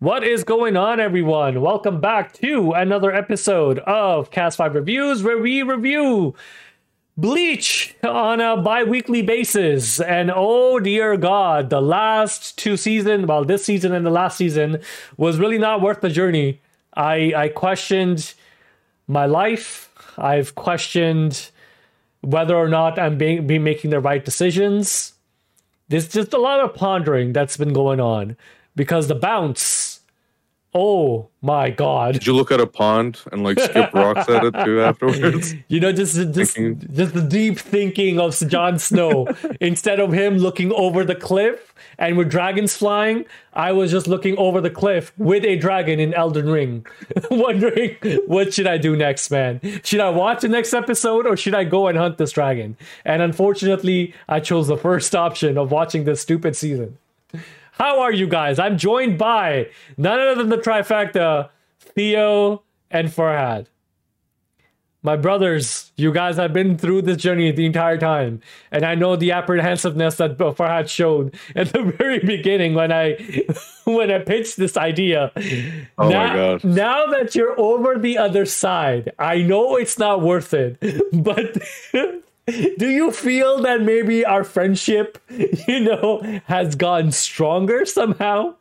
What is going on, everyone? Welcome back to another episode of Cast 5 Reviews, where we review Bleach on a bi weekly basis. And oh, dear God, the last two seasons, well, this season and the last season, was really not worth the journey. I, I questioned my life, I've questioned whether or not I'm being, be making the right decisions. There's just a lot of pondering that's been going on because the Bount Oh my god! Did you look at a pond and like skip rocks at it too afterwards? You know, just just Thinking. just the deep thinking of Jon Snow. Instead of him looking over the cliff and with dragons flying, I was just looking over the cliff with a dragon in Elden Ring, wondering what should I do next, man? Should I watch the next episode or should I go and hunt this dragon? And unfortunately, I chose the first option of watching this stupid season. How are you guys? I'm joined by none other than the trifecta, Theo and Ferhad. My brothers, you guys have been through this journey the entire time, and I know the apprehensiveness that Ferhad showed at the very beginning when I when I pitched this idea. Oh now, my god! Now that you're over the other side, I know it's not worth it, but do you feel that maybe our friendship, you know, has gotten stronger somehow?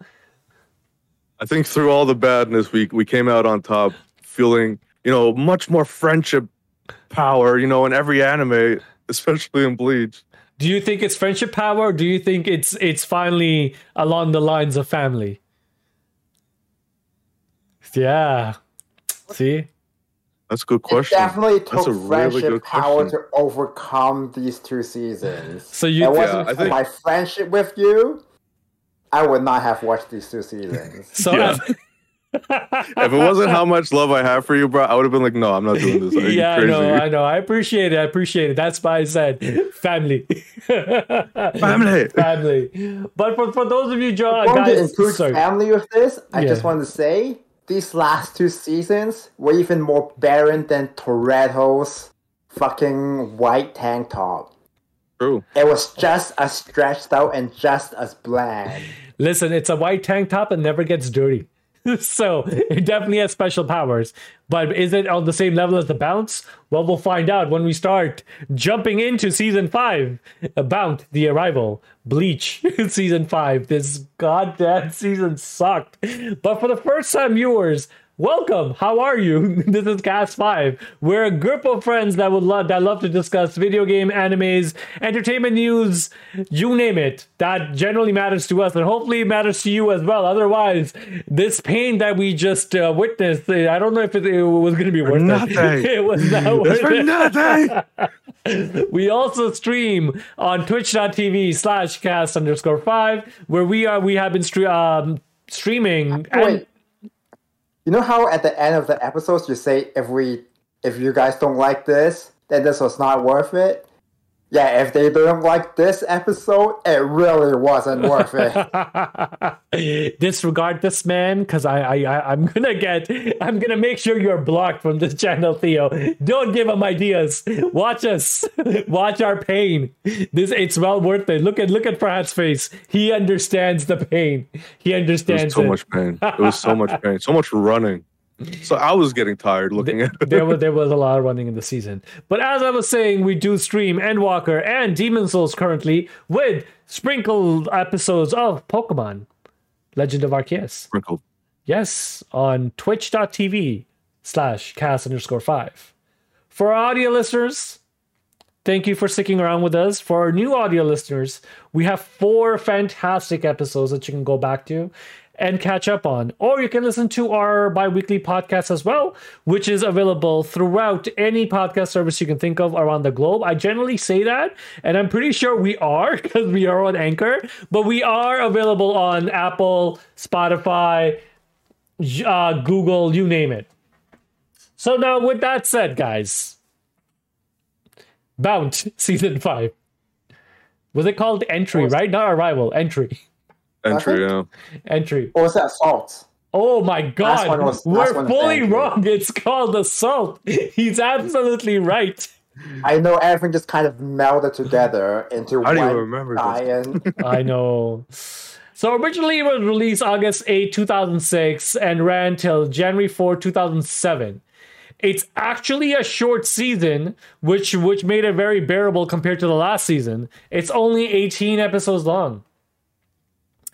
I think through all the badness, we we came out on top, feeling you know much more friendship power. You know, in every anime, especially in Bleach. Do you think it's friendship power? Or do you think it's it's finally along the lines of family? Yeah. See, that's a good question. It definitely took friendship really power question. to overcome these two seasons. So you, it wasn't yeah, think... my friendship with you, I would not have watched these two seasons. So. Yeah. if it wasn't how much love I have for you, bro, I would have been like, no, I'm not doing this. yeah, I know, I know. I appreciate it. I appreciate it. That's why I said family. family. family. But for, for those of you, John, guys, to include sorry. family with this, I yeah. just want to say these last two seasons were even more barren than Toretto's fucking white tank top. True. It was just as stretched out and just as bland. Listen, it's a white tank top and never gets dirty. so it definitely has special powers. But is it on the same level as the Bount? Well, we'll find out when we start jumping into season five about the arrival. Bleach season five. This goddamn season sucked. But for the first time viewers, Welcome. How are you? This is Cast Five. We're a group of friends that would love that love to discuss video game, animes, entertainment news, you name it. That generally matters to us, and hopefully it matters to you as well. Otherwise, this pain that we just uh, witnessed, I don't know if it, it was going to be worth nothing. it. It was not worth it. nothing. we also stream on Twitch.tv slash Cast underscore Five, where we are. We have been stre- um, streaming. Wait. And, you know how at the end of the episodes you say if we if you guys don't like this, then this was not worth it? Yeah, if they didn't like this episode, it really wasn't worth it. Disregard this man, because I, I, I'm gonna get, I'm gonna make sure you're blocked from this channel, Theo. Don't give him ideas. Watch us, watch our pain. This, it's well worth it. Look at, look at Ferhad's face. He understands the pain. He understands. so it. much pain. It was so much pain. So much running. So I was getting tired looking at it. there was there was a lot of running in the season. But as I was saying, we do stream Endwalker and Demon Souls currently with sprinkled episodes of Pokemon Legend of Arceus. Sprinkled. Yes, on twitch.tv slash cast underscore five. For our audio listeners, thank you for sticking around with us. For our new audio listeners, we have four fantastic episodes that you can go back to and catch up on. Or you can listen to our bi weekly podcast as well, which is available throughout any podcast service you can think of around the globe. I generally say that, and I'm pretty sure we are because we are on Anchor, but we are available on Apple, Spotify, uh, Google, you name it. So now, with that said, guys, Bount season five. Was it called Entry, right? Not Arrival, Entry. Entry, yeah. Entry. Or was that Assault? Oh my god. Was, We're fully wrong. It's called Assault. He's absolutely right. I know everything just kind of melded together into How do you remember I know. So originally it was released August 8, 2006 and ran till January 4, 2007. It's actually a short season, which which made it very bearable compared to the last season. It's only 18 episodes long.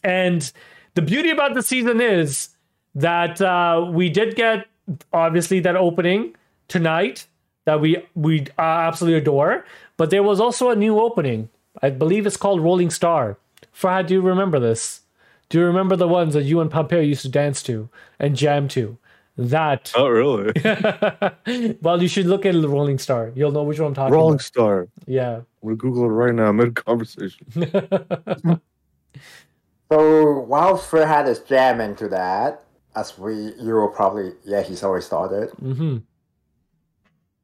And the beauty about the season is that uh, we did get obviously that opening tonight that we we uh, absolutely adore, but there was also a new opening. I believe it's called Rolling Star. Ferhad, do you remember this? Do you remember the ones that you and Pompeo used to dance to and jam to? That. Oh, really? well, you should look at Rolling Star. You'll know which one I'm talking about. Rolling about. Star. Yeah. We're it right now mid conversation. So while Ferhad is jamming to that, as we you will probably yeah he's already started. hmm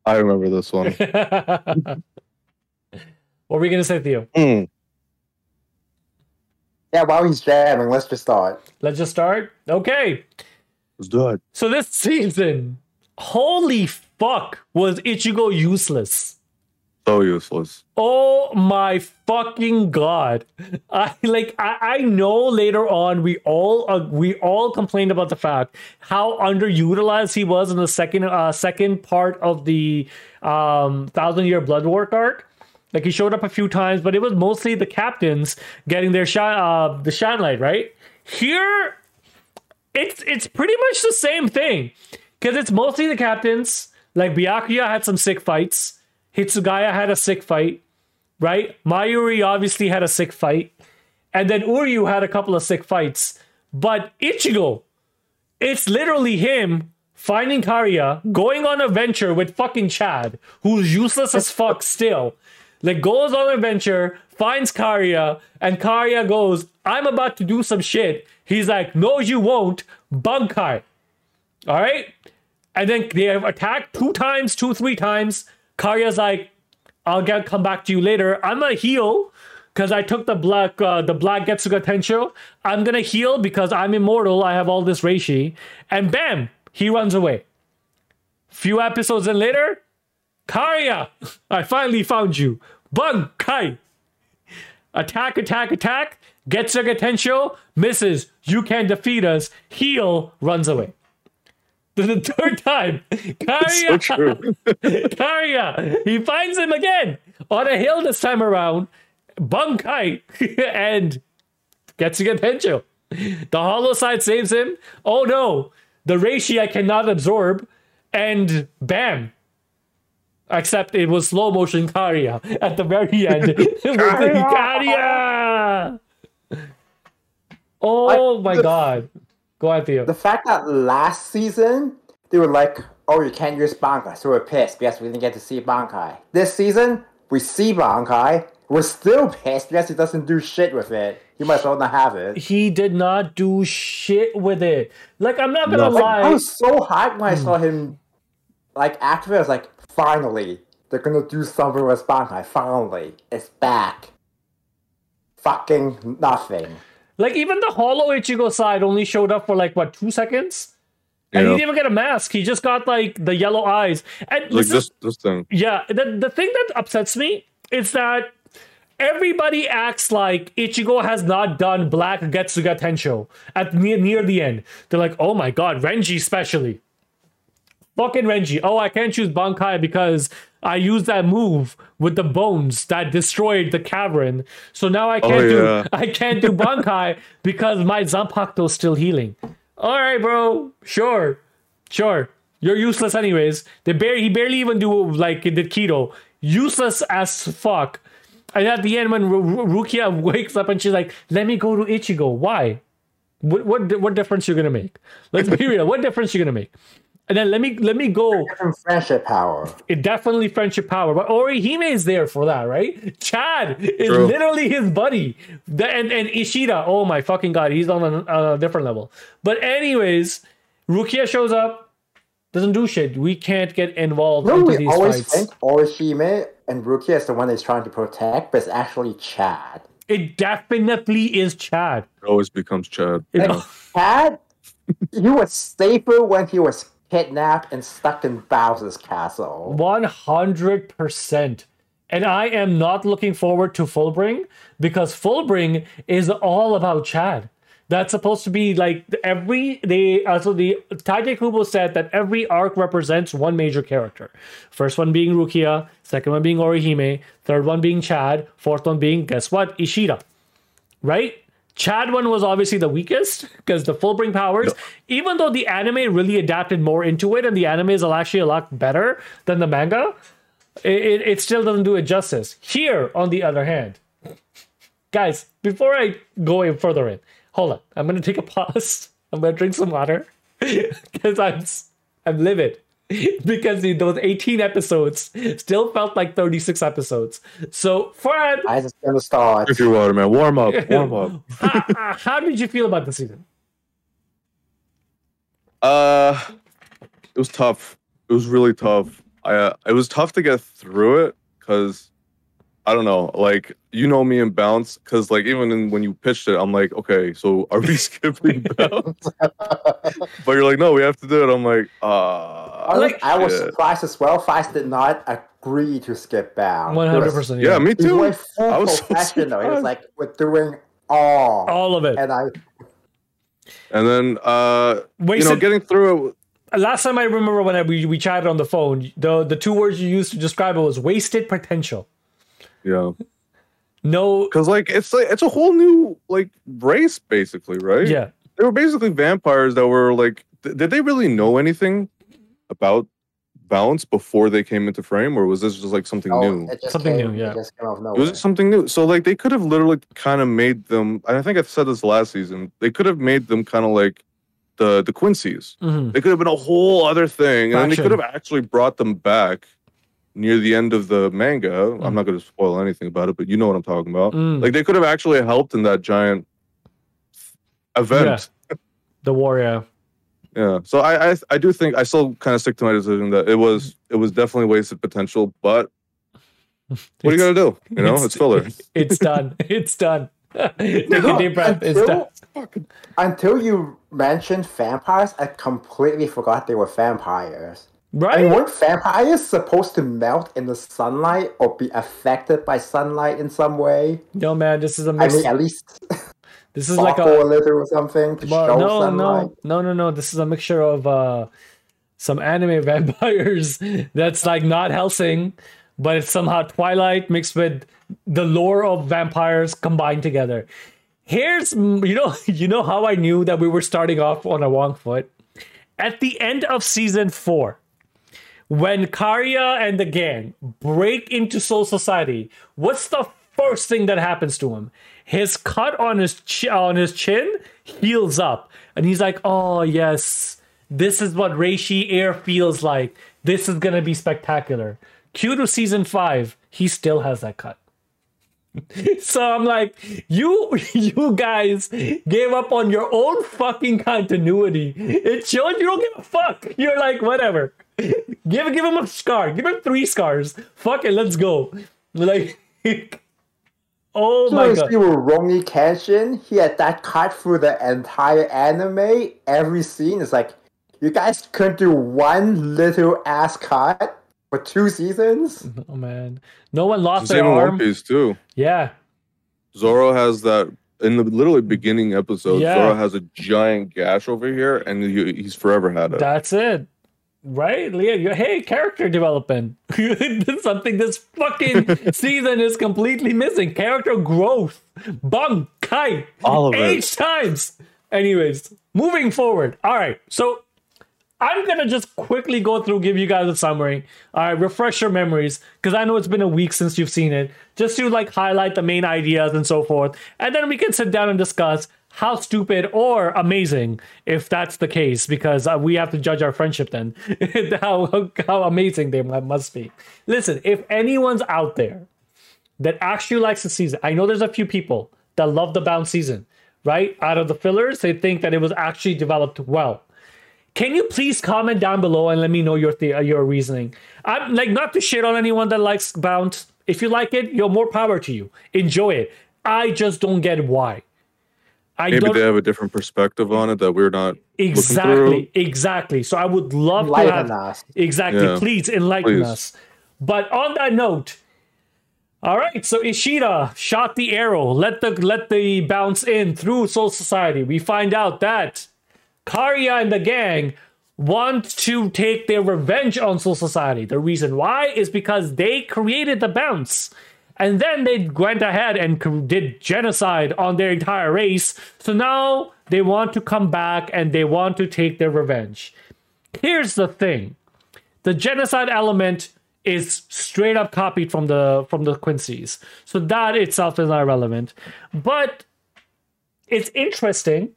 I remember this one. what were we gonna say, Theo? Mm. Yeah, while he's jamming, let's just start. Let's just start. Okay. Let's do it. So this season, holy fuck, was Ichigo useless. So useless. Oh my fucking god! I like. I, I know later on we all uh, we all complained about the fact how underutilized he was in the second uh, second part of the um, Thousand Year Blood War arc. Like he showed up a few times, but it was mostly the captains getting their shot, uh, the shine light. Right here, it's it's pretty much the same thing because it's mostly the captains. Like Byakuya had some sick fights. Hitsugaya had a sick fight, right? Mayuri obviously had a sick fight. And then Uryu had a couple of sick fights. But Ichigo, it's literally him finding Kariya, going on a venture with fucking Chad, who's useless as fuck still. Like goes on a venture, finds Kariya, and Kariya goes, I'm about to do some shit. He's like, No, you won't. Bankai. All right? And then they have attacked two times, two, three times. Kariya's like, I'll get come back to you later. I'm gonna heal because I took the black uh, the black Getsuga Tensho. I'm gonna heal because I'm immortal. I have all this reishi, and bam, he runs away. Few episodes in later, Kariya, I finally found you. Bankai. Attack, attack, attack. Getsuga Tensho misses. You can defeat us. Heal runs away. The third time, So Kariya, true. Kariya, he finds him again on a hill this time around. Bankai and Getsuga Tensho. The hollow side saves him. Oh no, the Reishi I cannot absorb, and bam. Except it was slow motion Kariya at the very end. Kariya! Oh my god. Go ahead, Theo. The fact that last season they were like, "Oh, you can't use Bankai," so we're pissed because we didn't get to see Bankai. This season we see Bankai. We're still pissed because he doesn't do shit with it. He might as well not have it. He did not do shit with it. Like I'm not gonna Nothing. lie. I was so hyped when I hmm. saw him like activate. I was like, finally, they're gonna do something with Bankai. Finally, it's back. Fucking nothing. Like even the Hollow Ichigo side only showed up for like what two seconds, and he didn't even get a mask. He just got like the yellow eyes. And Like this is- this thing. yeah, the the thing that upsets me is that everybody acts like Ichigo has not done Black Getsuga Tensho at near near the end. They're like, oh my god, Renji especially. Fucking Renji. Oh, I can't choose Bankai because I used that move with the bones that destroyed the cavern. So now I can't oh, yeah. do I can't do Bankai because my Zanpakuto's still healing. All right, bro. Sure. Sure. You're useless anyways. They barely he barely even do like he did keto. Useless as fuck. And at the end when Ru- Ru- Rukia wakes up and she's like, "Let me go to Ichigo." Why? What what what difference you're gonna make? Let's be real. What difference you're gonna make? And then let me let me go. Friendship power. It definitely friendship power, but Orihime is there for that, right? Chad is True. literally his buddy, The- and and Ishida. Oh my fucking god, he's on a, a different level. But anyways, Rukia shows up, doesn't do shit. We can't get involved No, into we these always fights. think Orihime and Rukia is the one that's trying to protect, but it's actually Chad. It definitely is Chad. It always becomes Chad. It- you know? Chad, he was safer when he was kidnapped and stuck in Bowser's castle. 100%. And I am not looking forward to Fullbring because Fullbring is all about Chad. That's supposed to be like every they uh, so the Tite Kubo said that every arc represents one major character. First one being Rukia, second one being Orihime, third one being Chad, fourth one being guess what Ishida, right? Chad one was obviously the weakest because the Fullbring powers. Even though the anime really adapted more into it, and the anime is actually a lot better than the manga, it, it, still doesn't do it justice. Here, on the other hand, guys, before I go in further in, hold on. I'm gonna take a pause. I'm gonna drink some water because I'm I'm livid because those 18 episodes still felt like 36 episodes. So, Fred, I just gonna start. Drink your water, man. Warm up. Warm up. how, how did you feel about the season? Uh, it was tough. It was really tough. I uh, it was tough to get through it because I don't know. Like you know me and Bount because like even in, when you pitched it, I'm like, okay, so are we skipping Bount? but you're like, no, we have to do it. I'm like, uh I, was- like- I was surprised as well. Feist did not agree to skip Bount. 100%. Yeah, me He too. went full I was so professional. he was like, "We're doing all," All of it. and I And then uh, you know, Wasted- getting through it. Last time I remember when I, we, we chatted on the phone, the, the two words you used to describe it was wasted potential. Yeah, No, because like it's like it's a whole new like race basically, right? yeah. they were basically vampires that were like th- did they really know anything about balance before they came into frame or was this just like something oh, new it just Something came, new, yeah. It just came out of it was something new so like they could have literally kind of made them and i think i said this last season they could have made them kind of like the the quincy's Mhm. they could have been a whole other thing and then they could have actually brought them back near the end of the manga Mm. i'm not going to spoil anything about it but you know what i'm talking about Mm. like they could have actually helped in that giant event The warrior. Yeah. So I, I I do think I still kind of stick to my decision that it was it was definitely wasted potential, but what are you gonna do? You know, it's, filler. It's done. It's done. Take a deep breath. It's done. until, until you mentioned vampires, I completely forgot they were vampires. I mean, Right? weren't vampires supposed to melt in the sunlight or be affected by sunlight in some way? No, man. This is a I mix. mean, at least This is like a little or something to Well, show no, sunlight. no, no, no, no. This is a mixture of uh, some anime vampires that's like not Helsing, but it's somehow Twilight mixed with the lore of vampires combined together. Here's you know you know how I knew that we were starting off on a wrong foot. At the end of season four, when Kariya and the gang break into Soul Society, what's the first thing that happens to him? His cut on his chi- on his chin heals up, and he's like, "Oh yes, this is what Reishi Air feels like. This is gonna be spectacular." Cue to season five, he still has that cut. So I'm like, you you guys gave up on your own fucking continuity. It showed you don't give a fuck. You're like, whatever. Give give him a scar. Give him three scars. Fuck it, let's go. Like Oh So my you god. see with Rurouni Kenshin, he had that cut through the entire anime. Every scene is like, you guys couldn't do one little ass cut for two seasons. Oh man. No one lost Same their in One arm. Piece too. Yeah. Zoro has that in the literally beginning episode. Yeah. Zoro has a giant gash over here, and he, he's forever had it. That's it. Right, Leah? Hey, character development. Something this fucking season is completely missing. Character growth. Bung, kai, All of it. H times. Anyways, moving forward. All right, so I'm gonna just quickly go through, give you guys a summary. All right, refresh your memories because I know it's been a week since you've seen it. Just to like highlight the main ideas and so forth, and then we can sit down and discuss how stupid or amazing, if that's the case, because uh, we have to judge our friendship then. how how amazing they must be. Listen, if anyone's out there that actually likes the season. I know there's a few people that love the Bount season, right? Out of the fillers, they think that it was actually developed well. Can you please comment down below and let me know your the- uh, your reasoning? I'm like not to shit on anyone that likes Bount. If you like it, you're more power to you. Enjoy it. I just don't get why. I Maybe don't they have a different perspective on it that we're not. exactly exactly. So I would love to have us. Exactly. Yeah. Please enlighten Please. us. But on that note, All right, so Ishida shot the arrow, let the let the Bounts in through Soul Society. We find out that Kariya and the gang want to take their revenge on Soul Society. The reason why is because they created the Bounts. And then they went ahead and did genocide on their entire race. So now they want to come back and they want to take their revenge. Here's the thing the genocide element is straight up copied from the from the Quincy's. So that itself is not relevant. But it's interesting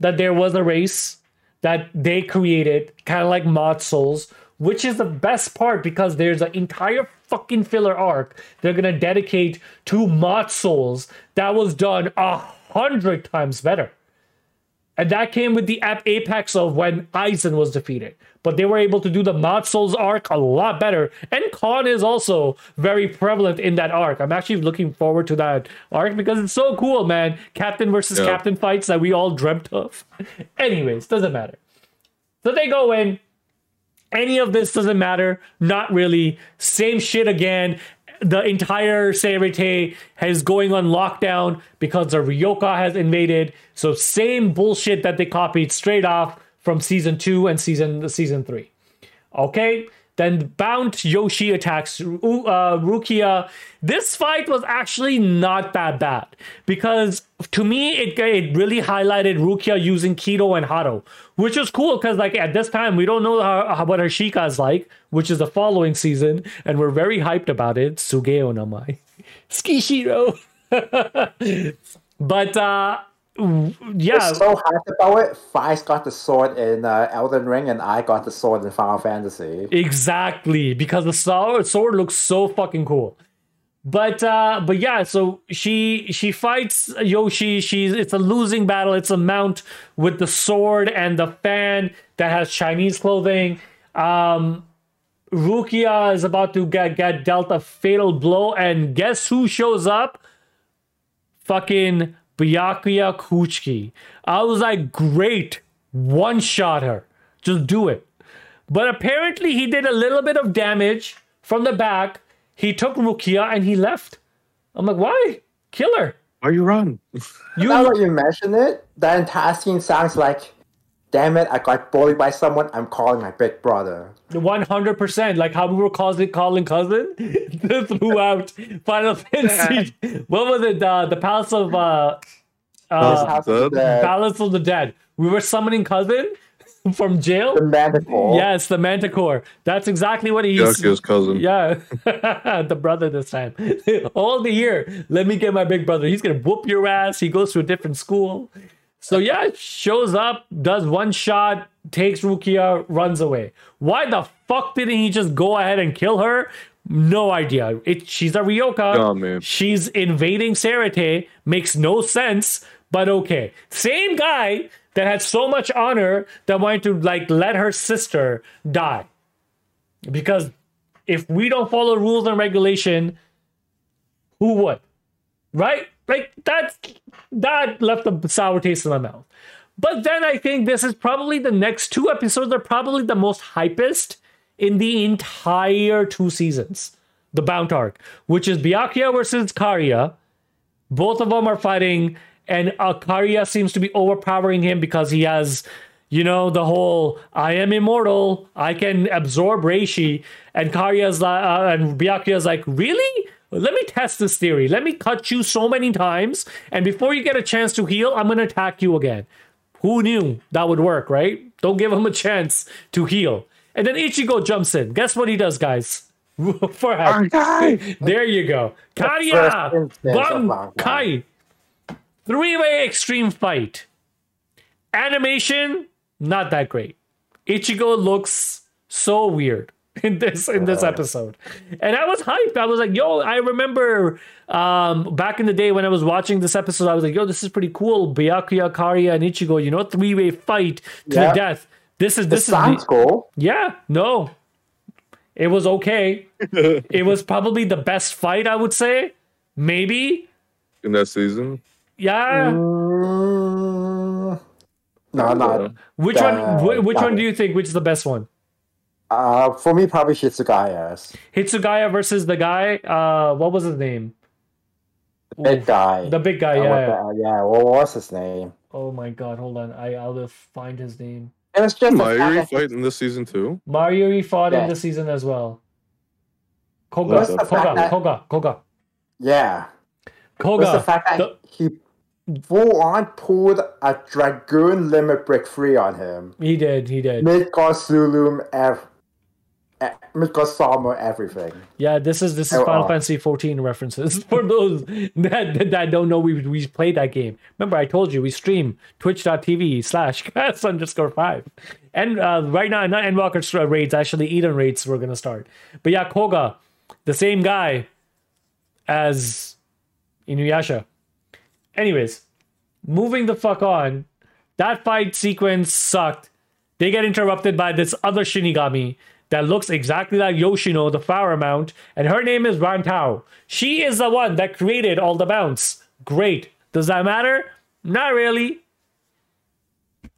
that there was a race that they created, kind of like Mod Souls, which is the best part because there's an entire fucking filler arc they're gonna dedicate to Mod Souls that was done a hundred times better. And that came with the ap- apex of when Aizen was defeated. But they were able to do the Mod Souls arc a lot better. And Kon is also very prevalent in that arc. I'm actually looking forward to that arc because it's so cool, man. Captain versus Yeah. captain fights that we all dreamt of. Anyways, doesn't matter. So they go in. Any of this doesn't matter. Not really. Same shit again. The entire Seireitei is going on lockdown because the Ryoka has invaded. So same bullshit that they copied straight off from season two and season season three. Okay. Then Bount Yoshi attacks uh, Rukia. This fight was actually not that bad because to me it, it really highlighted Rukia using Kido and Hado, which is cool because like at this time we don't know how, how- what her Shikai is like, which is the following season, and we're very hyped about it. Sugeo namai, Tsukishiro. but uh, yeah, So hyped about it. Fice got the sword in uh, Elden Ring, and I got the sword in Final Fantasy. Exactly, because the sword sword looks so fucking cool. But uh but yeah, so she she fights Yoshi. She's it's a losing battle. It's a mount with the sword and the fan that has Chinese clothing. Um Rukia is about to get, get dealt a fatal blow, and guess who shows up? Fucking Byakuya Kuchiki. I was like, great, one shot her. Just do it. But apparently, he did a little bit of damage from the back. He took Rukia and he left. I'm like, why? Kill her. Why you run? You Now that you mention it, the entire scene sounds like, damn it, I got bullied by someone, I'm calling my big brother. One hundred percent, like how we were calling calling cousin throughout Final Fantasy. What was it? Uh, the Palace of uh, uh, House of the Dead? Dead, Palace of the Dead. We were summoning cousin from jail. the Manticore. Yes, the Manticore. That's exactly what he's. Yaku's cousin. Yeah, the brother this time. All the year, let me get my big brother. He's gonna whoop your ass. He goes to a different school. So yeah, shows up, does one shot, takes Rukia, runs away. Why the fuck didn't he just go ahead and kill her? No idea. It, she's a Ryoka. Dumb, man. She's invading Seireitei. Makes no sense, but okay. Same guy that had so much honor that wanted to like let her sister die. Because if we don't follow rules and regulation, who would? Right? Like that's that left a sour taste in my mouth. But then I think this is probably the next two episodes are probably the most hypest in the entire two seasons. The Bount arc, which is Byakuya versus Kariya. Both of them are fighting, and Kariya seems to be overpowering him because he has, you know, the whole "I am immortal, I can absorb Reishi," and Kariya's like, uh, and Byakuya's like, "Really? Let me test this theory. Let me cut you so many times, and before you get a chance to heal, I'm gonna attack you again." Who knew that would work, right? Don't give him a chance to heal. And then Ichigo jumps in. Guess what he does, guys? For heck. There you go. Kariya! first instance of Bang! Bankai! Three way extreme fight. Animation, not that great. Ichigo looks so weird in this in this episode. And I was hyped. I was like, yo, I remember um back in the day when I was watching this episode, I was like, yo, this is pretty cool. Byakuya, Kariya, and Ichigo, you know, three way fight to Yeah. the death. This is It this is the- sounds cool. yeah, no. It was okay. it was probably the best fight, I would say. Maybe. in that season. Yeah. Mm, no, no. Which Uh, one wh- which one do you think which is the best one? Uh, for me, probably Hitsugaya. Hitsugaya versus the guy. Uh, what was his name? Big guy. The big guy. Yeah. what yeah. yeah. What was his name? Oh my god, hold on. I I'll find his name. It was just the fact Mairi that- this season too. Mario fought in Yeah. the season as well. Koga, What's the Koga, fact that- Koga, Koga, Yeah. Was the fact that the- he full on pulled a Dragoon Limit Break Free on him. He did, he did. Mid Zulum ev- mid Sama everything. Yeah, this is this is Oh, Final oh. Fantasy 14 references for those that, that, don't know we we played that game. Remember, I told you we stream twitch.tv slash cast underscore five. And uh, right now, not Endwalker raids, actually Eden raids we're gonna start. But yeah, Koga, the same guy as Inuyasha. Anyways, moving the fuck on. That fight sequence sucked. They get interrupted by this other Shinigami that looks exactly like Yoshino, the Flower Mount, and her name is Rantao. She is the one that created all the mounts. Great. Does that matter? Not really.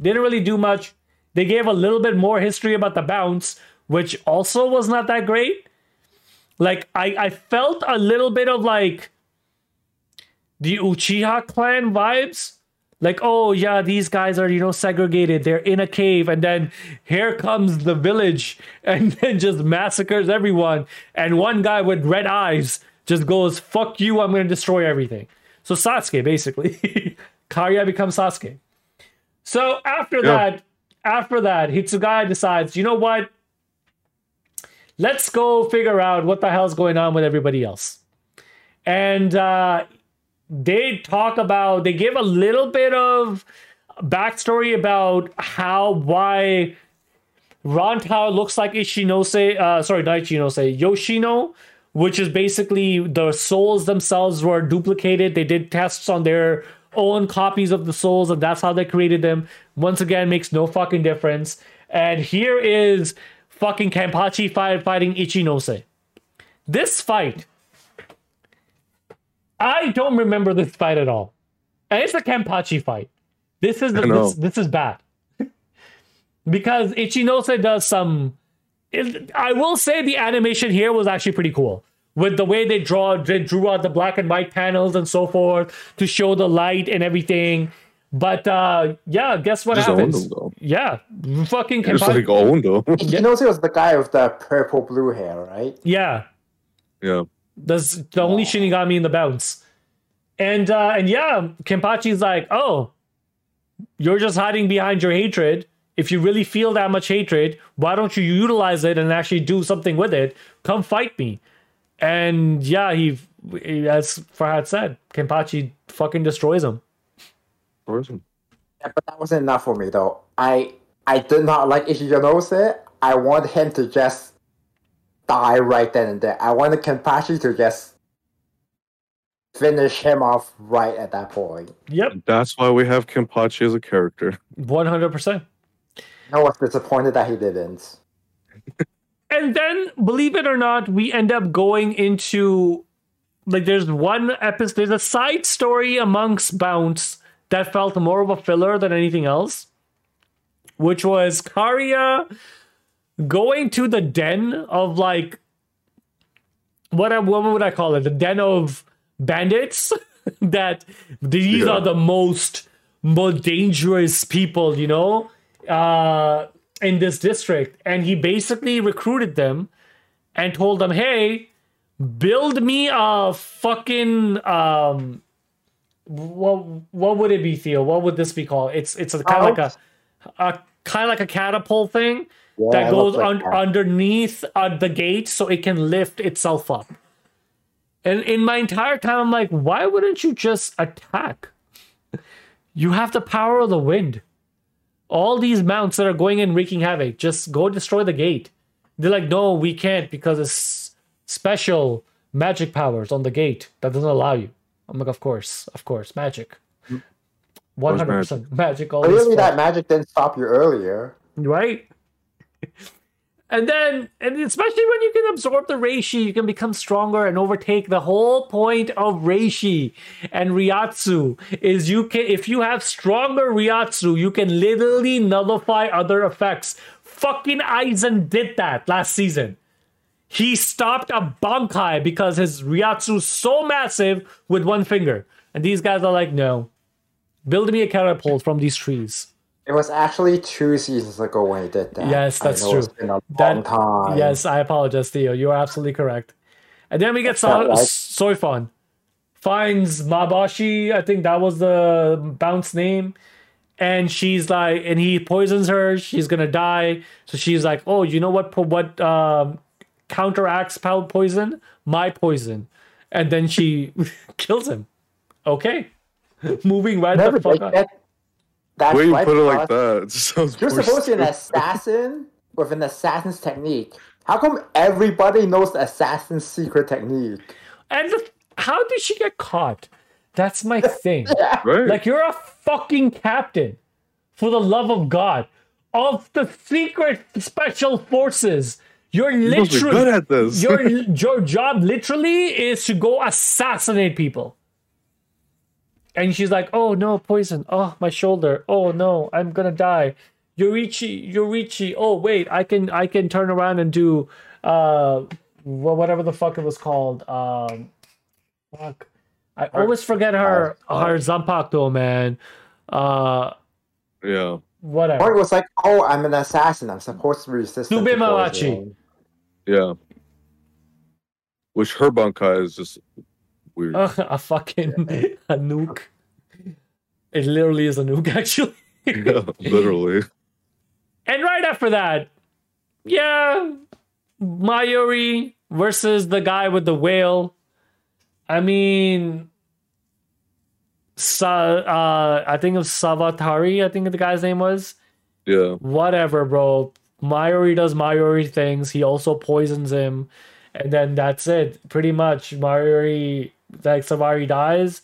Didn't really do much. They gave a little bit more history about the Bounts, which also was not that great. Like I, I felt a little bit of like the Uchiha clan vibes. Like, oh yeah, these guys are, you know, segregated. They're in a cave, and then here comes the village and then just massacres everyone. And one guy with red eyes just goes, fuck you, I'm gonna destroy everything. So Sasuke, basically. Kariya becomes Sasuke. So after Yeah. that, after that, Hitsugaya decides, you know what? Let's go figure out what the hell's going on with everybody else. And uh, they talk about, they give a little bit of backstory about how, why Rantao looks like Ichinose, uh, sorry, not Ichinose, Yoshino, which is basically the souls themselves were duplicated. They did tests on their own copies of the souls, and that's how they created them. Once again, makes no fucking difference. And here is fucking Kenpachi fight, fighting Ichinose. This fight, I don't remember this fight at all. And it's a Kenpachi fight. This is the, this, this is bad because Ichinose does some. it- I will say the animation here was actually pretty cool with the way they draw, they drew out the black and white panels and so forth to show the light and everything. But uh yeah, guess what Just happens? him, though. Yeah, fucking Just Kenpachi- like owned though. You know, he was the guy with the purple blue hair, right? yeah. yeah. That's the only Shinigami in the Bounts. And uh and yeah, Kenpachi's like, oh, you're just hiding behind your hatred. If you really feel that much hatred, why don't you utilize it and actually do something with it? Come fight me. And yeah, he, as Ferhad said, Kenpachi fucking destroys him. Person. Yeah, but that wasn't enough for me though. I I did not like Ichinose. I want him to just die right then and there. I want wanted Kenpachi to just finish him off right at that point. Yep, That's why we have Kenpachi as a character. 100%. I was disappointed that he didn't. and then believe it or not we end up going into like there's one episode there's a side story amongst Bounts that felt more of a filler than anything else which was Kariya going to the den of like what I- what would I call it? The den of bandits? That these Yeah. are the most most dangerous people you know uh in this district. And he basically recruited them and told them hey build me a fucking um what what would it be theo? What would this be called? It's it's a kind of like a, a kind of like a catapult thing Yeah, that it goes like un- that. underneath uh, the gate so it can lift itself up. And in my entire time i'm like why wouldn't you just attack? You have the power of the wind. All these mounts that are going and wreaking havoc just go destroy the gate. They're like no we can't because it's special magic powers on the gate that doesn't allow you. I'm like of course of course magic. 100% magic, always Clearly, that magic didn't stop you earlier. right and then and especially when you can absorb the reishi you can become stronger and overtake the whole point of reishi and reiatsu is you can if you have stronger reiatsu you can literally nullify other effects fucking Aizen did that last season. He stopped a Bankai because his Reiatsu's so massive with one finger. And these guys are like, no. Build me a catapult from these trees. It was actually two seasons ago when he did that. Yes, I that's true. It's been a That- long time. Yes, I apologize, Theo. You are absolutely correct. And then we get so- right. Soifon. Finds Mabashi, I think that was the Bount name. And she's like, and he poisons her. She's gonna die. So she's like, oh, you know what? What um, counteracts poison? My poison. And then she kills him. Okay, moving right Never the fuck on. that. That's Way you put it like that. It sounds You're supposed to be an assassin with an assassin's technique. How come everybody knows the assassin's secret technique? And the, how did she get caught? That's my thing. Right. Like you're a fucking captain, for the love of God, of the secret special forces. You're You're supposed to be good literally at this. your your job literally is to go assassinate people. And she's like, "Oh no, poison! Oh my shoulder! Oh no, I'm gonna die!" Yoruichi, Yoruichi. Oh wait, I can I can turn around and do uh wha- whatever the fuck it was called. Um, fuck. I always forget her her Zanpakuto, man. Uh, yeah. Or whatever. it was like, oh, I'm an assassin. I'm supposed to resist. Tsube Mawachi. Yeah. Which her bankai is just weird. Ugh, a fucking a nuke. It literally is a nuke, actually. yeah, literally. And right after that, yeah, Mayuri versus the guy with the whale. I mean, Sa- uh, I think it was Sawatari. I think the guy's name was. Yeah. Whatever, bro. Mayuri does Mayuri things. He also poisons him, and then that's it. Pretty much, Mayuri like Savari dies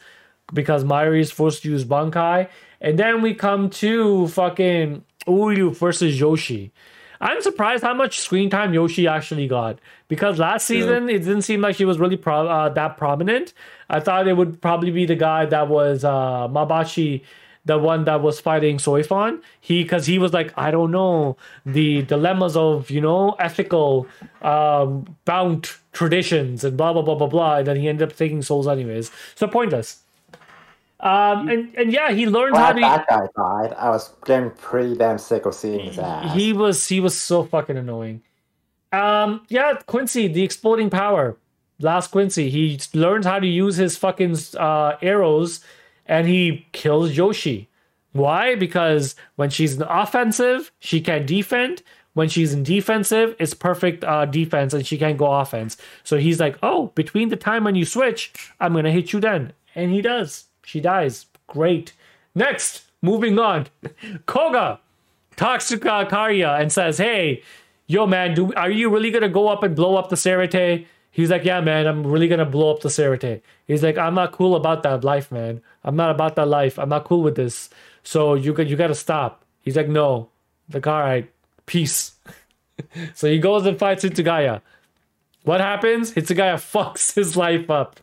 because Mayuri is forced to use Bankai, and then we come to fucking Uryu versus Yoshi. I'm surprised how much screen time Yoshi actually got because last season it didn't seem like she was really pro- uh, that prominent. I thought it would probably be the guy that was uh, Mabashi, the one that was fighting Soifon. He because he was like I don't know the dilemmas of you know ethical um, Bount traditions and blah blah blah blah blah. And then he ended up taking souls anyways. So pointless. Um, and, and yeah, he learned how to. that guy died. I was getting pretty damn sick of seeing his ass. He was he was so fucking annoying. Um, yeah, Quincy, the exploding power. Last Quincy, he learns how to use his fucking uh, arrows, and he kills Yoshi. Why? Because when she's in offensive, she can defend. When she's in defensive, it's perfect uh, defense, and she can't go offense. So he's like, "Oh, between the time when you switch, I'm gonna hit you then," and he does. She dies. Great. Next, moving on. Koga talks to Kariya and says, "Hey, yo, man, do are you really gonna go up and blow up the Seireitei?" He's like, "Yeah, man, I'm really gonna blow up the Seireitei." He's like, "I'm not cool about that life, man. I'm not about that life. I'm not cool with this. So you you got to stop." He's like, "No." Like, all right, peace. so he goes and fights Hitsugaya. What happens? Hitsugaya fucks his life up.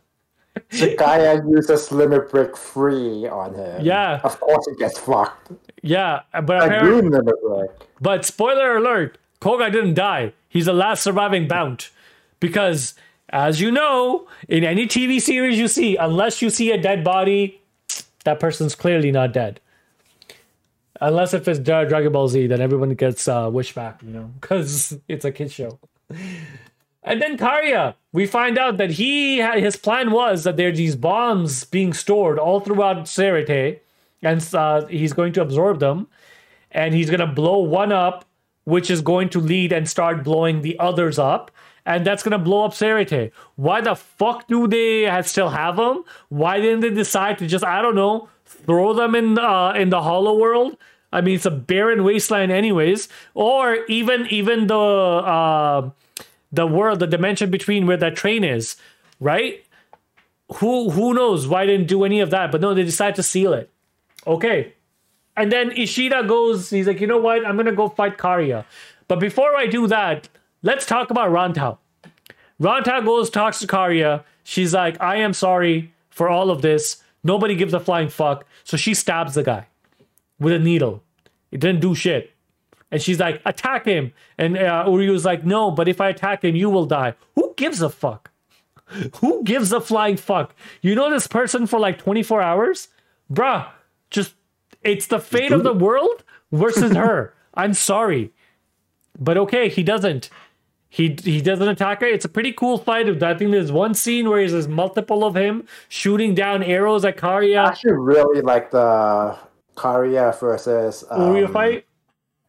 guy uses limit break free on him. Yeah. Of course he gets fucked. Yeah, but apparently, limit break. But spoiler alert, Koga didn't die. He's the last surviving Bount. Because, as you know, in any TV series you see, unless you see a dead body, that person's clearly not dead. Unless if it's Dragon Ball Z, then everyone gets uh, wish back, you know, because it's a kid show. And then Karya, we find out that he his plan was that there are these bombs being stored all throughout Seireitei, and uh, he's going to absorb them and he's gonna blow one up, which is going to lead and start blowing the others up, and that's gonna blow up Seireitei. Why the fuck do they still have them? Why didn't they decide to just I don't know throw them in uh, in the Hollow World? I mean, it's a barren wasteland, anyways. Or even even the uh, the world, the dimension between where that train is, right? Who who knows why didn't do any of that? But no, they decided to seal it. Okay, and then Ishida goes, he's like, you know what? I'm gonna go fight Kariya. But before I do that, let's talk about Rantao. Rantao goes, talks to Kariya. She's like, I am sorry for all of this. Nobody gives a flying fuck. So she stabs the guy with a needle. It didn't do shit. And she's like, attack him. And uh, Uryu's like, no, but if I attack him, you will die. Who gives a fuck? Who gives a flying fuck? You know this person for like 24 hours? Bruh, just, it's the fate of the world versus her. I'm sorry. But okay, he doesn't. He he doesn't attack her. It's a pretty cool fight. I think there's one scene where there's multiple of him shooting down arrows at Kariya. I Kariya. actually really like the Kariya versus um, Uryu fight.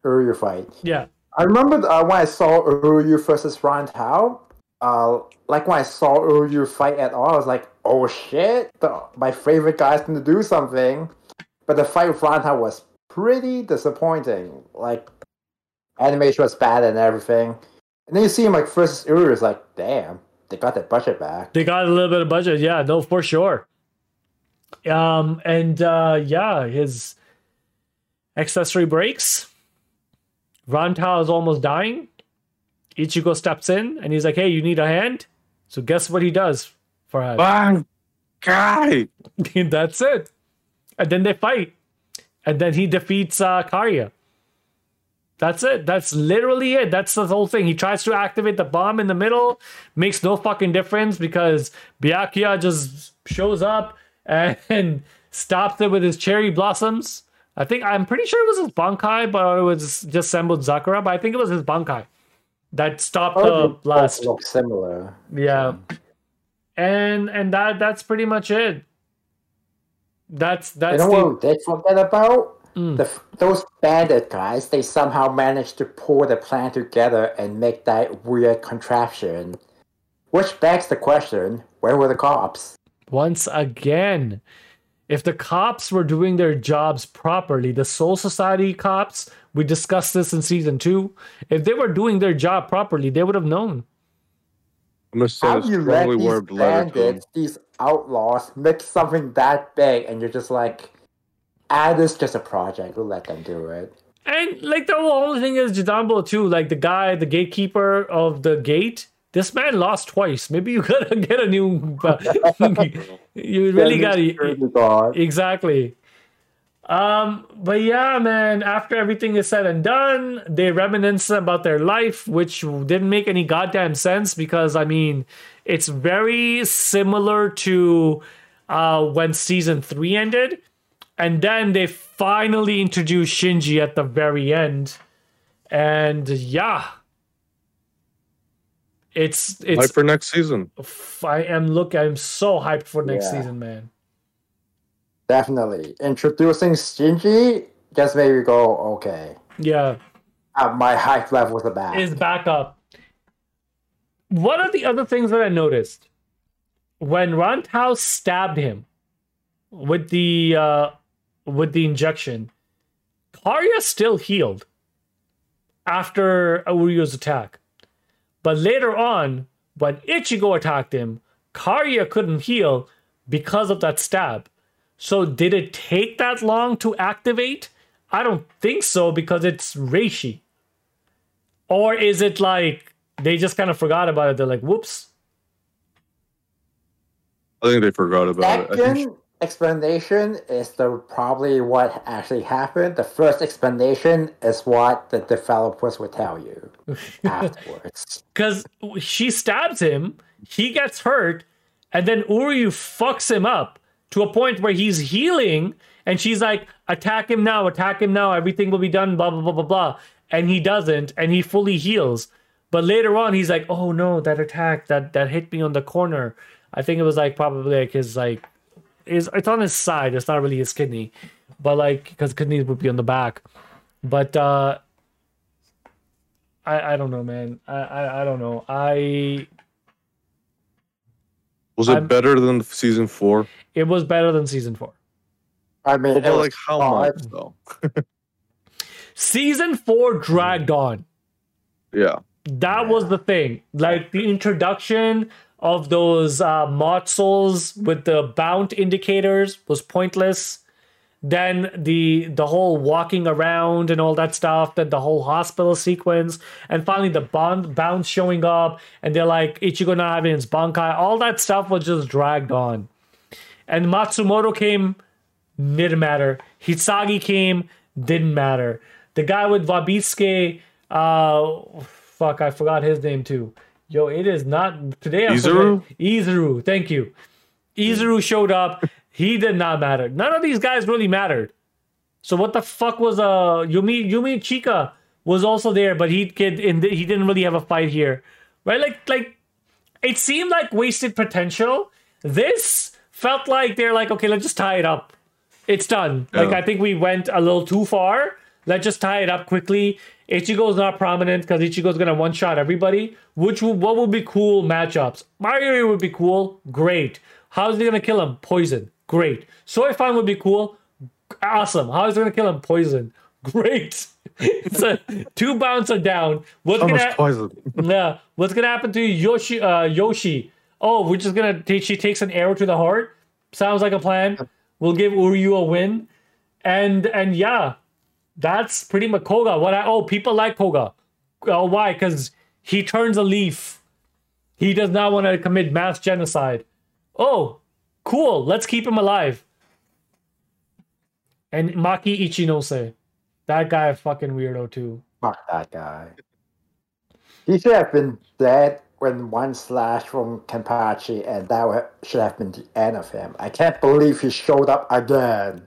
Uryu fight. Yeah. I remember uh, when I saw Uryu versus Rantao. Uh, like when I saw Uryu fight at all, I was like, "Oh shit! The, my favorite guy's gonna do something." But the fight with Rantao was pretty disappointing. Like, animation was bad and everything. And then you see him like versus Uryu, it's like, damn, they got that budget back. They got a little bit of budget. Yeah, no, for sure. Um, and uh yeah, his accessory breaks. Rantao is almost dying. Ichigo steps in and he's like, Hey, you need a hand? So guess what he does for us? Ban! Kai! That's it. And then they fight. And then he defeats uh Kariya. That's it. That's literally it. That's the whole thing. He tries to activate the bomb in the middle. Makes no fucking difference because Byakuya just shows up and stopped it with his cherry blossoms. I think I'm pretty sure it was his Bankai, but it was just Senbonzakura, but I think it was his Bankai that stopped the Oh, they blast. look similar. Yeah. And and that that's pretty much it. That's You that's know the what did forget about? Mm. The, those bandit guys, they somehow managed to pull the plan together and make that weird contraption. Which begs the question, where were the cops? Once again. If the cops were doing their jobs properly, the Soul Society cops, we discussed this in season two. If they were doing their job properly, they would have known. I'm gonna How send do a you let strongly these worded letter to him. bandits, these outlaws, make something that big and you're just like, ah, this is just a project, we'll let them do it. And like the only thing is Jidanbo too, like the guy, the gatekeeper of the gate. This man lost twice. Maybe you gotta get a new. you really gotta it's really God. exactly. Um, but yeah, man. After everything is said and done, they reminisce about their life, which didn't make any goddamn sense because I mean, it's very similar to uh, when season three ended, and then they finally introduced Shinji at the very end, and yeah, it's Hype it's. for next season. I am look. I'm so hyped for next Yeah. season, man. Definitely. Introducing Shinji just made me go, okay. Yeah. Uh, my hype level is back. is back up. One of the other things that I noticed when Rantao stabbed him with the uh, with the injection, Kariya still healed after Uryu's attack. But later on, when Ichigo attacked him, Kariya couldn't heal because of that stab. So did it take that long to activate? I don't think so because it's Reishi. Or is it like they just kind of forgot about it? They're like, whoops. I think they forgot about it. I think Second explanation is the probably what actually happened. The first explanation is what the developers would tell you afterwards. Because she stabs him, he gets hurt, and then Uryu fucks him up to a point where he's healing, and she's like, attack him now, attack him now, everything will be done, blah, blah, blah, blah, blah. And he doesn't, and he fully heals. But later on, he's like, oh no, that attack, that, that hit me on the corner. I think it was like probably like his like is it's on his side. It's not really his kidney, but like because kidneys would be on the back. But uh I I don't know, man. I I, I don't know. I was it I'm- better than season four? it was better than season four. I mean, it But was like how five. much though? Season four dragged on. Yeah. That was the thing. Like the introduction of those uh, with the Bount indicators was pointless. Then the the whole walking around and all that stuff. Then the whole hospital sequence, and finally the bond Bounts showing up, and they're like Ichigo not having his bankai. All that stuff was just dragged on. And Matsumoto came, didn't matter. Hisagi came, didn't matter. the guy with Wabisuke, uh, fuck, I forgot his name too. Yo, it is not today. I'm Izuru? Izuru, thank you. Izuru showed up. He did not matter. None of these guys really mattered. So what the fuck was uh Yumi Yumichika was also there, but he kid in the, he didn't really have a fight here, right? Like like it seemed like wasted potential. This felt like they're like okay, let's just tie it up. It's done. Like I think we went a little too far. Let's just tie it up quickly. Ichigo's not prominent because Ichigo's gonna one shot everybody. Which what would be cool matchups? Mayuri would be cool. Great. How's he gonna kill him? Poison. Great. Soifon would be cool. Awesome. How is he gonna kill him? Poison. Great. so two Bounts are down. What's So gonna much poison. yeah. What's gonna happen to Yoshi? Uh, Yoshi. Oh, we're just gonna. Take, she takes an arrow to the heart. Sounds like a plan. We'll give Uryu a win, and and yeah, that's pretty much Koga. What I oh people like Koga. Oh, why? Because he turns a leaf. He does not want to commit mass genocide. Oh, cool. Let's keep him alive. And Maki Ichinose, that guy fucking weirdo too. Fuck that guy. He should have been dead when one slash from Kenpachi, and that should have been the end of him. I can't believe he showed up again.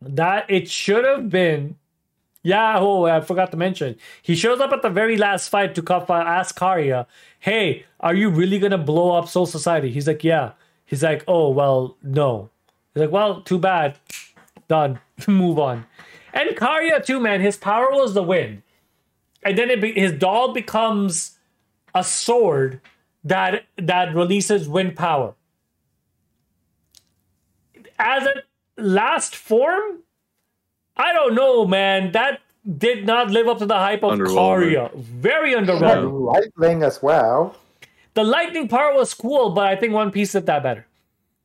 That it should have been. Yeah, oh, I forgot to mention. He shows up at the very last fight to Kafa uh, ask Kariya, "Hey, are you really gonna blow up Soul Society?" He's like, "Yeah." He's like, "Oh, well, no." He's like, "Well, too bad. Done. Move on." And Kariya too, man. His power was the wind, and then it be, his doll becomes a sword that that releases wind power. As a last form, I don't know, man. That did not live up to the hype of Underwhelming. Kariya. Very He had underwhelming. lightning as well. The lightning part was cool, but I think One Piece did that better.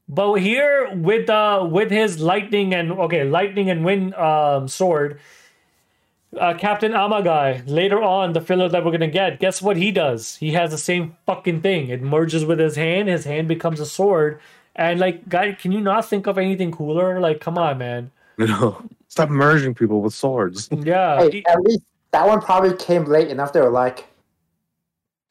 But here with uh with his lightning and okay, lightning and wind um sword, uh, Captain Amagai later on the filler that we're gonna get. Guess what he does? He has the same fucking thing. It merges with his hand. His hand becomes a sword. And like, guy, can you not think of anything cooler? Like, come on, man. You know, stop merging people with swords. Yeah. Hey, at least that one probably came late enough. They were like,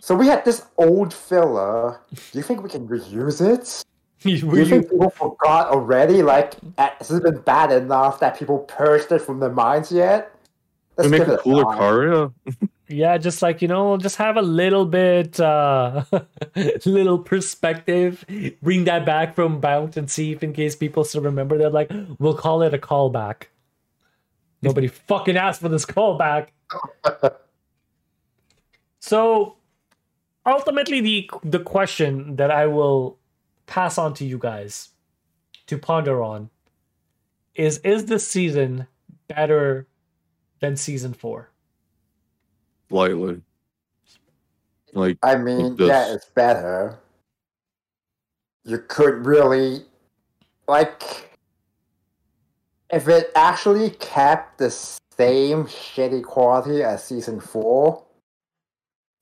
so we had this old filler. Do you think we can reuse it? Were Do you you- think people forgot already? Like, has it been bad enough that people purged it from their minds yet? We Let's make a cooler car, Kariya. Yeah just like you know just have a little bit uh little perspective. Bring that back from Bounts and see if in case people still remember. They're like we'll call it a callback. Nobody fucking asked for this callback. So ultimately the the question that i will pass on to you guys to ponder on is is this season better than season four Lightly. Like, I mean, This. yeah, it's better. You could really, like, if it actually kept the same shitty quality as season four,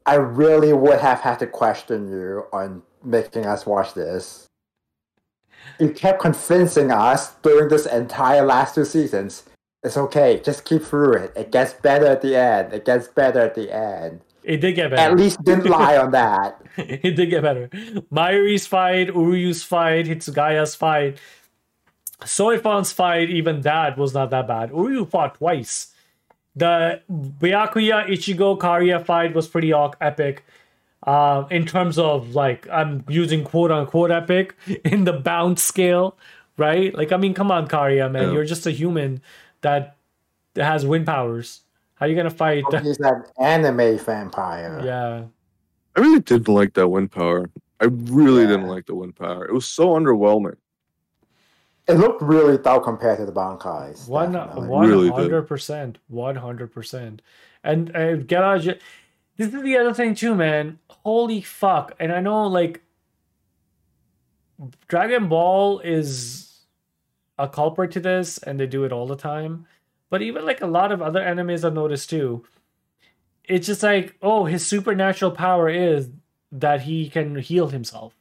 I really would have had to question you on making us watch this. You kept convincing us during this entire last two seasons. It's okay, just keep through it. It gets better at the end. It gets better at the end. it did get better At least didn't lie on that. it did get better. Mayuri's fight, Uryu's fight, Hitsugaya's fight, Soifon's fight, even that was not that bad. Uryu fought twice. The Byakuya Ichigo Kariya fight was pretty epic. Um, in terms of like, I'm using quote unquote epic in the Bounts scale, right? Like, I mean, come on, Kariya, man, Yeah. you're just a human that has wind powers. How are you gonna fight? He's an anime vampire. yeah. I really didn't like that wind power. I really Yeah. didn't like the wind power. It was so underwhelming. It looked really dull compared to the Bankais. One definitely. one Really hundred percent, one hundred percent, and uh, get out. This is the other thing too, man. Holy fuck! And I know like Dragon Ball is a culprit to this, and they do it all the time. But even like a lot of other animes I've noticed too, it's just like, oh, his supernatural power is that he can heal himself.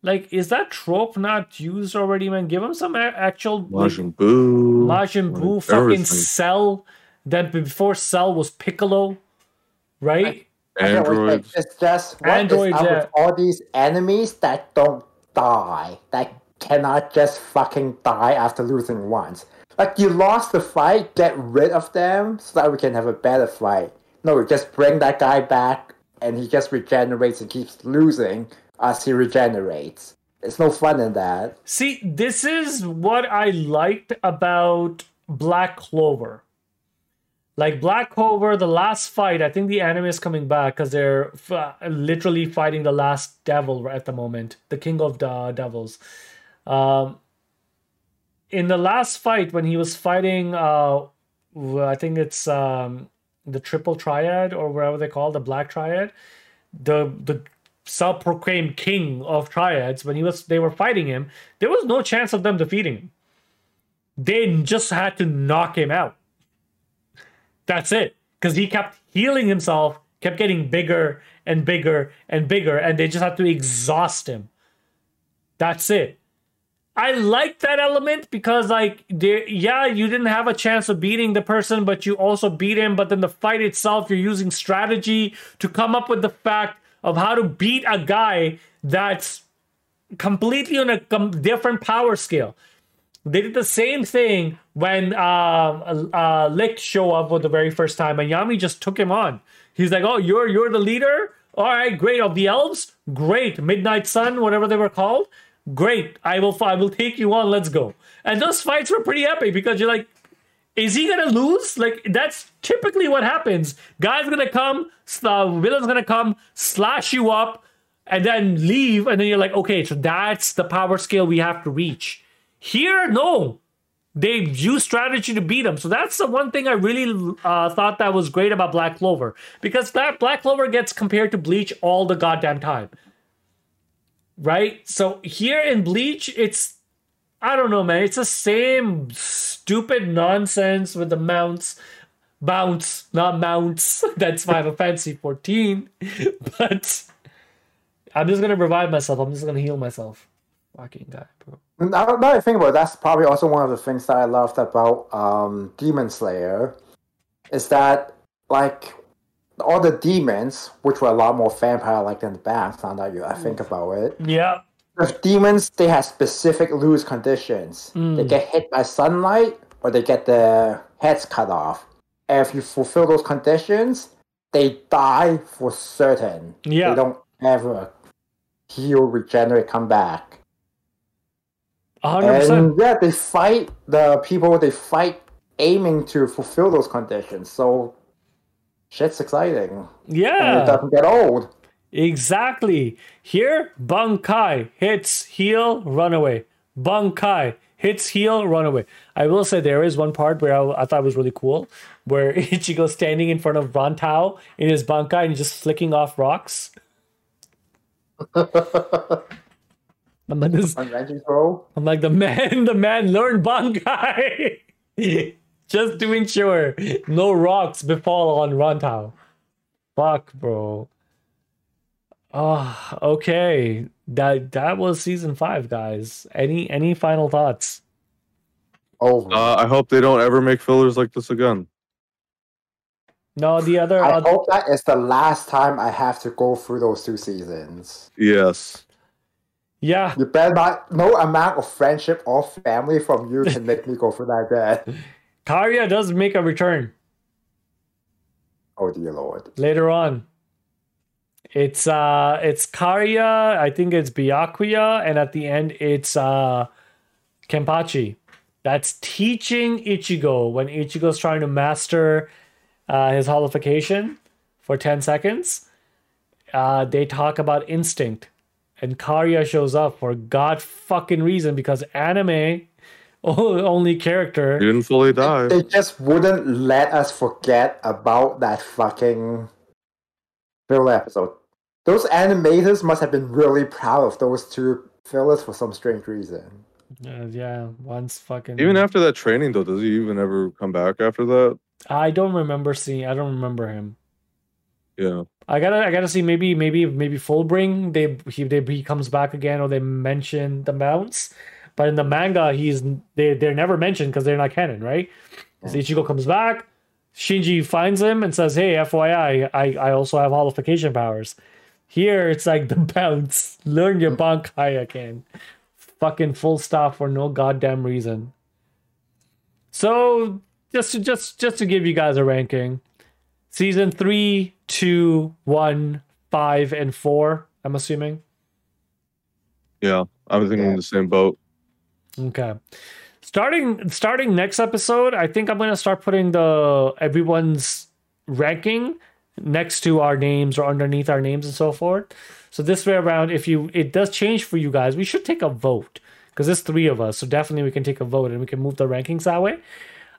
Like, is that trope not used already, man? Give him some actual like, Majin Buu. Majin like, Buu, fucking everything. Cell. That before Cell was Piccolo, right? I can't like, Androids. It's just what is Androids, up yeah. all these enemies that don't die, that cannot just fucking die after losing once. Like you lost the fight, get rid of them so that we can have a better fight. No, we just bring that guy back and he just regenerates and keeps losing as he regenerates. It's no fun in that. See, this is what I liked about Black Clover. Like Black Clover, the last fight, I think the anime is coming back because they're f- literally fighting the last devil at the moment, the king of the devils. Um, in the last fight, when he was fighting, uh, I think it's um, the Triple Triad or whatever they call the Black Triad, the the self-proclaimed king of triads when he was they were fighting him there was no chance of them defeating him. They just had to knock him out. That's it. Because he kept healing himself kept getting bigger and bigger and bigger and they just had to exhaust him. That's it i like that element because like they, yeah you didn't have a chance of beating the person but you also beat him but then the fight itself you're using strategy to come up with the fact of how to beat a guy that's completely on a com- different power scale. They did the same thing when um, uh, Licht show up for the very first time, and Yami just took him on. He's like, "Oh, you're you're the leader. All right, great. Of the elves, great. Midnight Sun, whatever they were called, great. I will I will take you on. Let's go." And those fights were pretty epic because you're like, is he gonna lose? Like that's typically what happens. Guy's gonna come, the villain's gonna come, slash you up, and then leave, and then you're like, okay, so that's the power scale we have to reach. Here, no, they use strategy to beat him. So that's the one thing I really uh, thought that was great about Black Clover because that Black Clover gets compared to Bleach all the goddamn time, right? So here in Bleach, it's I don't know, man. It's the same stupid nonsense with the mounts. Bounts, not mounts. That's Final Fantasy 14. But I'm just gonna revive myself. I'm just gonna heal myself. Fucking guy, bro. Now, now that I think about it, that's probably also one of the things that I loved about um, Demon Slayer, is that like all the demons, which were a lot more vampire-like than the bats. Now that you I think about it, Yeah. with demons, they have specific lose conditions. They Mm. get hit by sunlight, or they get their heads cut off. And if you fulfill those conditions, they die for certain. Yeah. They don't ever heal, regenerate, come back. hundred percent. And yeah, they fight the people. They fight aiming to fulfill those conditions. So shit's exciting. And it Yeah. doesn't get old. Exactly. Here, Bankai hits heal runaway. Bankai hits heal runaway. I will say there is one part where I, I thought was really cool, where Ichigo's standing in front of Rantao in his Bankai and just flicking off rocks. I'm like, this, On Renji's roll. I'm like the man, the man learned Bankai. Just to ensure no rocks befall on Rantao. Fuck, bro. Oh, okay. That that was season five, guys. Any any final thoughts? Over. Uh, I hope they don't ever make fillers like this again. No, the other, I other hope that is the last time I have to go through those two seasons. Yes. yeah. You better not. No amount of friendship or family from you can make me go through that again. Kariya does make a return Oh dear lord. later on. It's uh it's Kariya, I think it's Byakuya, and at the end it's uh Kenpachi. That's teaching Ichigo when Ichigo's trying to master uh, his holification for 10 seconds. Uh, they talk about instinct. And Kariya shows up for god fucking reason because anime only character He didn't fully die. They just wouldn't let us forget about that fucking filler episode. Those animators must have been really proud of those two fillers for some strange reason. Uh, yeah, once fucking. Even after that training, though, does he even ever come back after that? I don't remember seeing. I don't remember him. Yeah. I gotta I gotta see maybe maybe maybe Fullbring they he they, he comes back again or they mention the mounts, but in the manga he's they they're never mentioned because they're not canon, right? So oh. Ichigo comes back, Shinji finds him and says, "Hey, FYI, I I also have holification powers." Here it's like the Bounts, learn your mm. Bankai again, fucking full stop for no goddamn reason. So just to, just just to give you guys a ranking, season three, two, one, five, and four. I'm assuming. Yeah, I'm thinking Yeah. the same boat. Okay. Starting starting next episode, I think I'm gonna start putting the everyone's ranking next to our names or underneath our names and so forth. So this way around, if you it does change for you guys, we should take a vote because there's three of us, so definitely we can take a vote and we can move the rankings that way.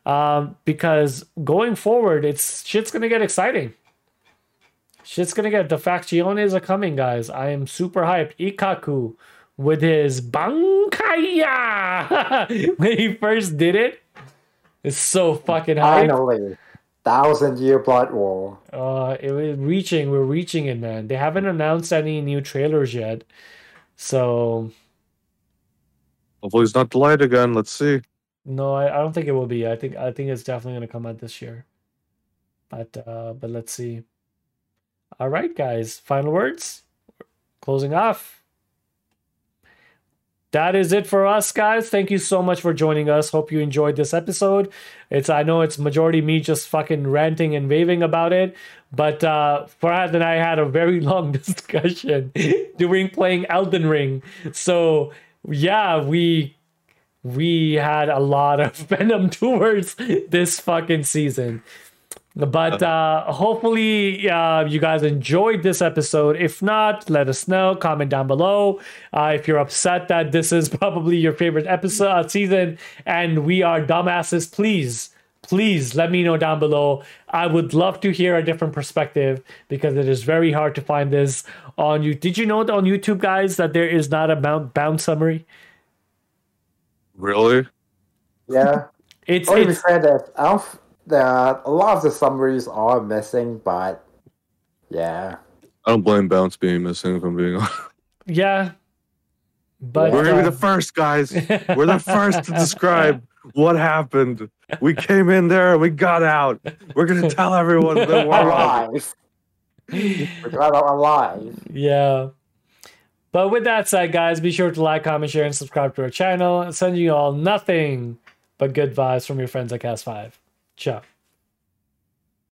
Um, because going forward, it's shit's gonna get exciting. Shit's gonna get the facciones are coming, guys. I am super hyped. Ikkaku with his bankaya when he first did it. It's so fucking hype. Finally, thousand year blood war. Uh, it was reaching. We're reaching it, man. They haven't announced any new trailers yet, so Hopefully, it's not delayed again. Let's see. no, I, I don't think it will be. I think I think it's definitely gonna come out this year. But uh, but let's see. All right, guys. Final words. Closing off. That is it for us, guys. Thank you so much for joining us. Hope you enjoyed this episode. It's I know it's majority me just fucking ranting and raving about it, but uh Ferhad and I had a very long discussion during playing Elden Ring. So yeah, we we had a lot of venom towards this fucking season. But uh, hopefully, uh, you guys enjoyed this episode. If not, let us know. Comment down below. Uh, if you're upset that this is probably your favorite episode uh, season and we are dumbasses, please, please let me know down below. I would love to hear a different perspective because it is very hard to find this on you. Did you know on YouTube, guys, that there is not a Bount, Bount summary? Really? Yeah. It's, to be it's fair, that I don't. F- There are, a lot of the summaries are missing, but yeah. I don't blame Bounts being missing. If I'm being honest, yeah. But we're gonna be uh, the first guys. We're the first to describe what happened. We came in there we got out. We're gonna tell everyone that we're Alive. we got out alive. Yeah. But with that said, guys, be sure to like, comment, share, and subscribe to our channel. Send you all nothing but good vibes from your friends at Cast 5. Ciao.